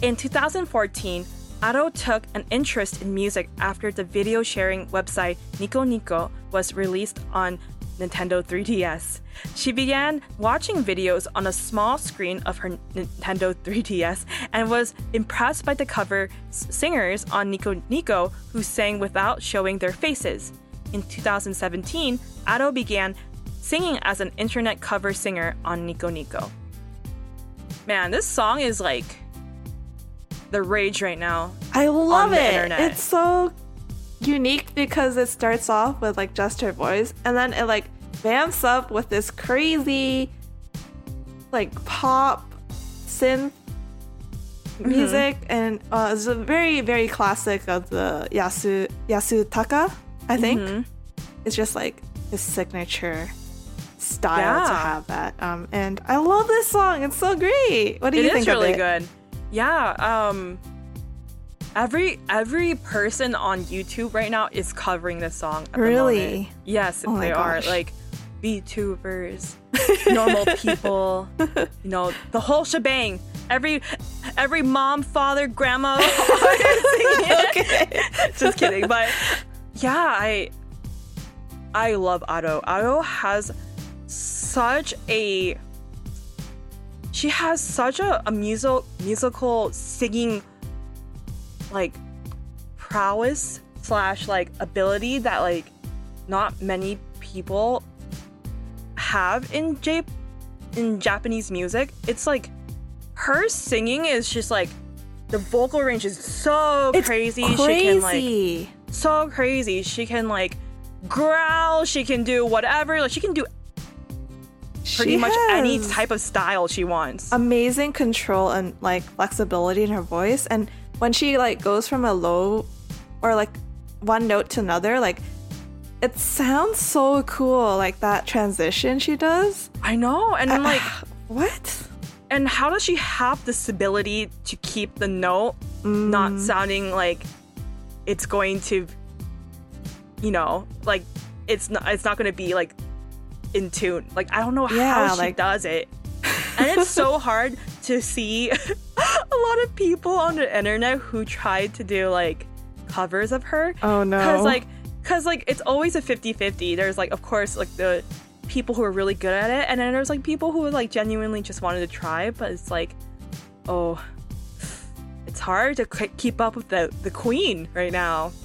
In 2014, Ado took an interest in music after the video sharing website Nico Nico was released on Nintendo 3DS. She began watching videos on a small screen of her Nintendo 3DS and was impressed by the cover singers on Nico Nico who sang without showing their faces. In 2017, Ado began singing as an internet cover singer on Nico Nico. Man, this song is like the rage right now. I love it. internet. It's so unique because it starts off with like just her voice and then it like vamps up with this crazy like pop synth Mm-hmm. music and uh, it's a very very classic of the Yasu Yasutaka I think Mm-hmm. it's just like his signature style to have that um and I love this song it's so great what do It you think really of it good. Yeah. Um. Every every person on YouTube right now is covering this song. The Really? moment. Yes, Oh they are. Like VTubers, normal people. You know the whole shebang. Every every mom, father, grandma. it. Just kidding, but yeah, I I love Ado. Ado has such a she has such a, a musical musical singing like prowess slash like ability that like not many people have in J in Japanese music. It's like her singing is just like the vocal range is so it's crazy. crazy She can like so crazy. She can like growl. She can do whatever. Like she can do pretty She much any type of style she wants. amazing control and like flexibility in her voice and when she like goes from a low or like one note to another like it sounds so cool like that transition she does I know, and then like, what and how does she have this ability to keep the note Mm. not sounding like it's going to, you know, like it's not it's not going to be like in tune. Like I don't know Yeah, how she like- does it, and it's so hard to see a lot of people on the internet who tried to do like covers of her. Oh, no. Because like because like it's always a 50-50 there's like of course like the people who are really good at it and then there's like people who like genuinely just wanted to try but it's like oh it's hard to keep up with the the queen right now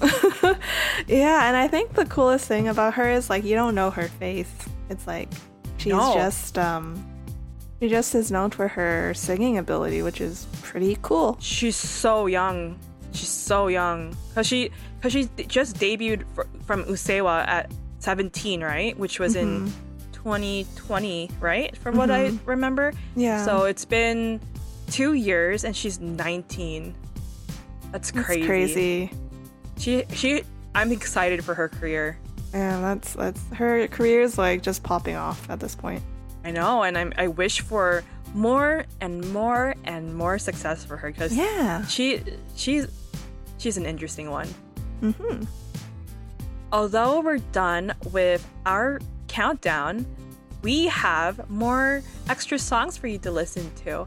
Yeah, and I think the coolest thing about her is like you don't know her face. It's like she's No. just um she just is known for her singing ability, which is pretty cool. she's so young she's so young because she because she just debuted fr- from usseewa at 17 right which was in 2020 right from what i remember Yeah. so it's been two years and she's 19 that's That's crazy crazy. she she i'm excited for her career Yeah, that's that's her career is like just popping off at this point. i know and I'm, i wish for more and more and more success for her because Yeah. she she's she's an interesting one Mm-hmm. although we're done with our countdown, we have more extra songs for you to listen to.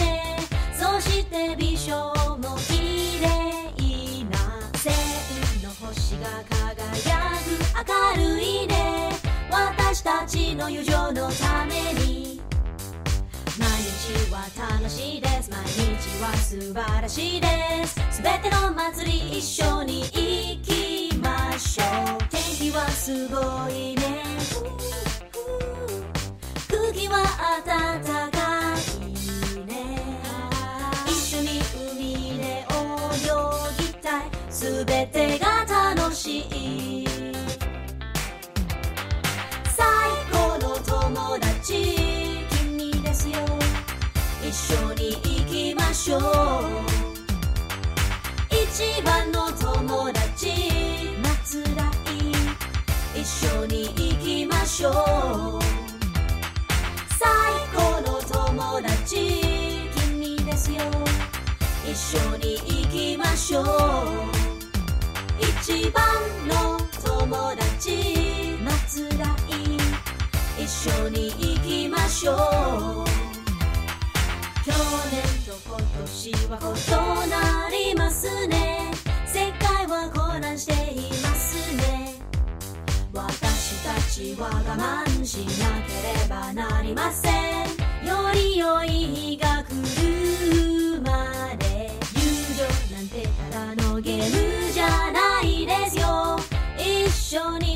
明るいね。私たちの友情のために。毎日は楽しいです。毎日は素晴らしいです。すべての祭り一緒に行きましょう。天気はすごいね。空気は暖かいね。一緒に海で泳ぎたい。すべてが楽しい。友達君ですよ。一緒に行きましょう一番の友達夏来一緒に行きましょう最高の友達君ですよ。一緒に行きましょう一番の友達夏来一緒に行きましょう去年と今年は異なりますね。世界は混乱していますね。私たちは我慢しなければなりません。より良い日が来るまで友情なんてただのゲームじゃないですよ。一緒に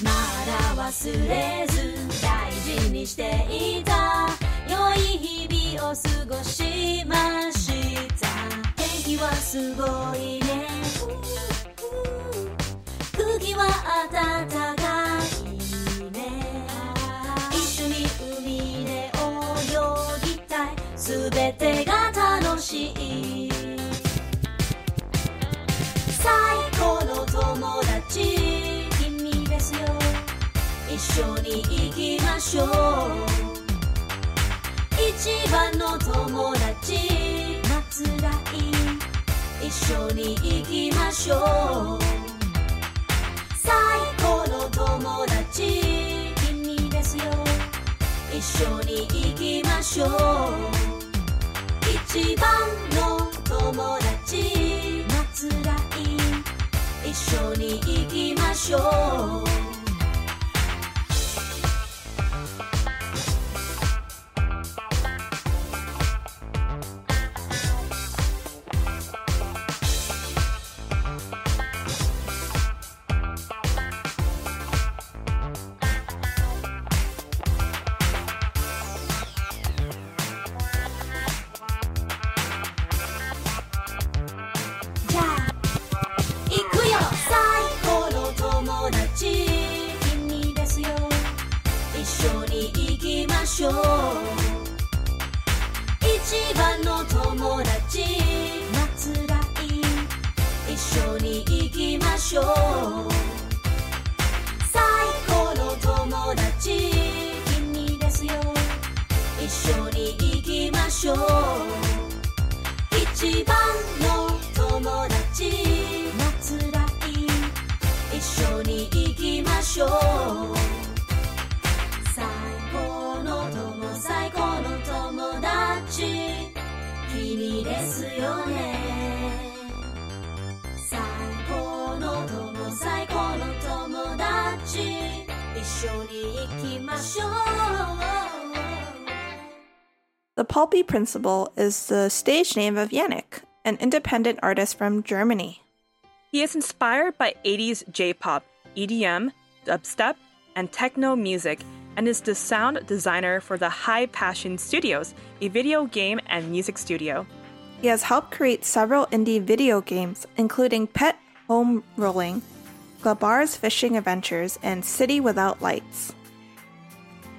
まだ忘れず大事にしていた。良い日々を過ごしました。天気はすごいね。空気は暖かいね。一緒に海で泳ぎたい。すべて一緒に行きましょう一番の友達夏来一緒に行きましょう最高の友達君ですよ一緒に行きましょう一番の友達夏来一緒に行きましょう。Pulpy Principle is the stage name of Yannick, an independent artist from Germany. He is inspired by 80s J pop, EDM, dubstep, and techno music, and is the sound designer for the High Passion Studios, a video game and music studio. He has helped create several indie video games, including Pet Home Rolling, Glabar's Fishing Adventures, and City Without Lights.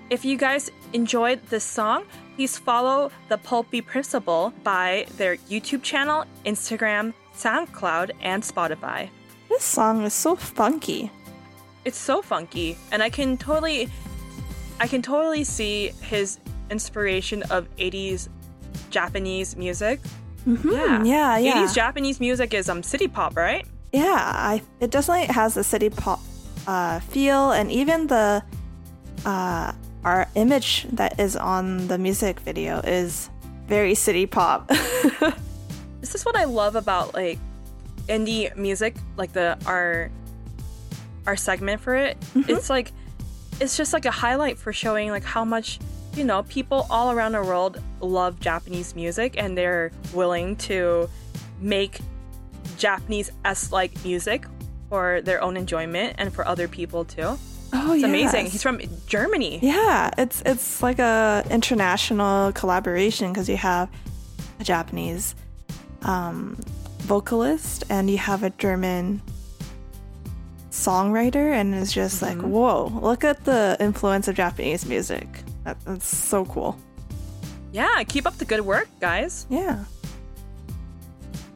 If you guys enjoyed this song, please follow the Pulpy Principle by their YouTube channel, Instagram, SoundCloud, and Spotify. This song is so funky. It's so funky, and I can totally, I can totally see his inspiration of 80s Japanese music. Hmm, yeah, yeah. 80s Japanese music is um city pop, right? Yeah, I, it definitely has a city pop uh, feel, and even the uh, our image that is on the music video is very city pop. This is what I love about like indie music, like the our our segment for it. Mm-hmm. It's like it's just like a highlight for showing like how much you know people all around the world love Japanese music and they're willing to make Japanese s like music for their own enjoyment and for other people too. Oh, It's amazing. He's from Germany. Yeah, it's it's like a international collaboration because you have a Japanese um, vocalist and you have a German songwriter, and it's just like, whoa! Look at the influence of Japanese music. That, that's so cool. Yeah, keep up the good work, guys. Yeah.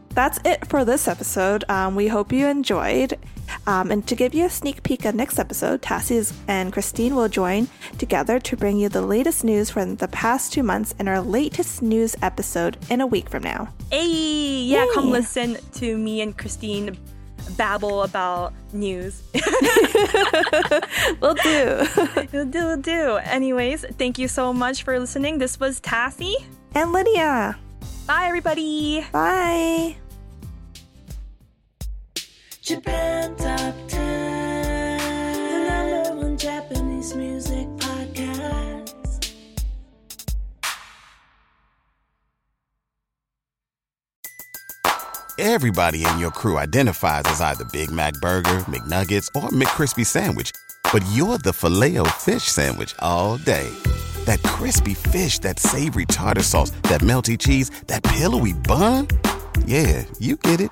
That's it for this episode. Um, we hope you enjoyed. Um, and to give you a sneak peek of next episode, Tassie and Christine will join together to bring you the latest news from the past two months in our latest news episode in a week from now. Hey, yeah, come listen to me and Christine babble about news. We'll do. We'll do, do, do. Anyways, thank you so much for listening. This was Tassie. and Lydia. Bye, everybody. Bye. Japan Top 10, the number one Japanese music podcast. Everybody in your crew identifies as either Big Mac Burger, McNuggets, or McCrispy Sandwich. But you're the filet fish Sandwich all day. That crispy fish, that savory tartar sauce, that melty cheese, that pillowy bun. Yeah, you get it.